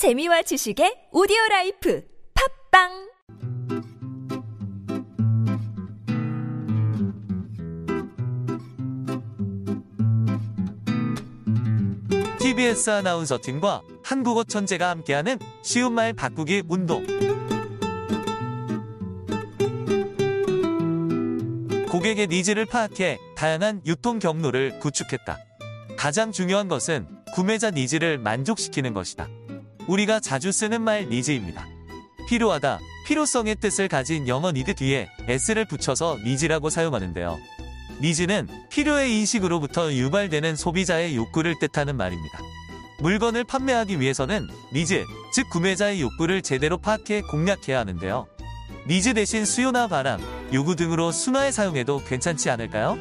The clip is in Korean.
재미와 지식의 오디오 life 팟빵 TBS 아나운서 팀과 한국어 천재가 함께하는 쉬운 말 바꾸기 운동. 고객의 needs를 파악해 다양한 유통 경로를 구축했다. 가장 중요한 것은 구매자 needs를 만족시키는 것이다. 우리가 자주 쓰는 말 needs입니다. 필요하다, 필요성의 뜻을 가진 영어 need 뒤에 s를 붙여서 needs라고 사용하는데요. needs는 필요의 인식으로부터 유발되는 소비자의 욕구를 뜻하는 말입니다. 물건을 판매하기 위해서는 니즈, 즉 구매자의 욕구를 제대로 파악해 공략해야 하는데요. 니즈 대신 수요나 바람, 요구 등으로 순화해 사용해도 괜찮지 않을까요?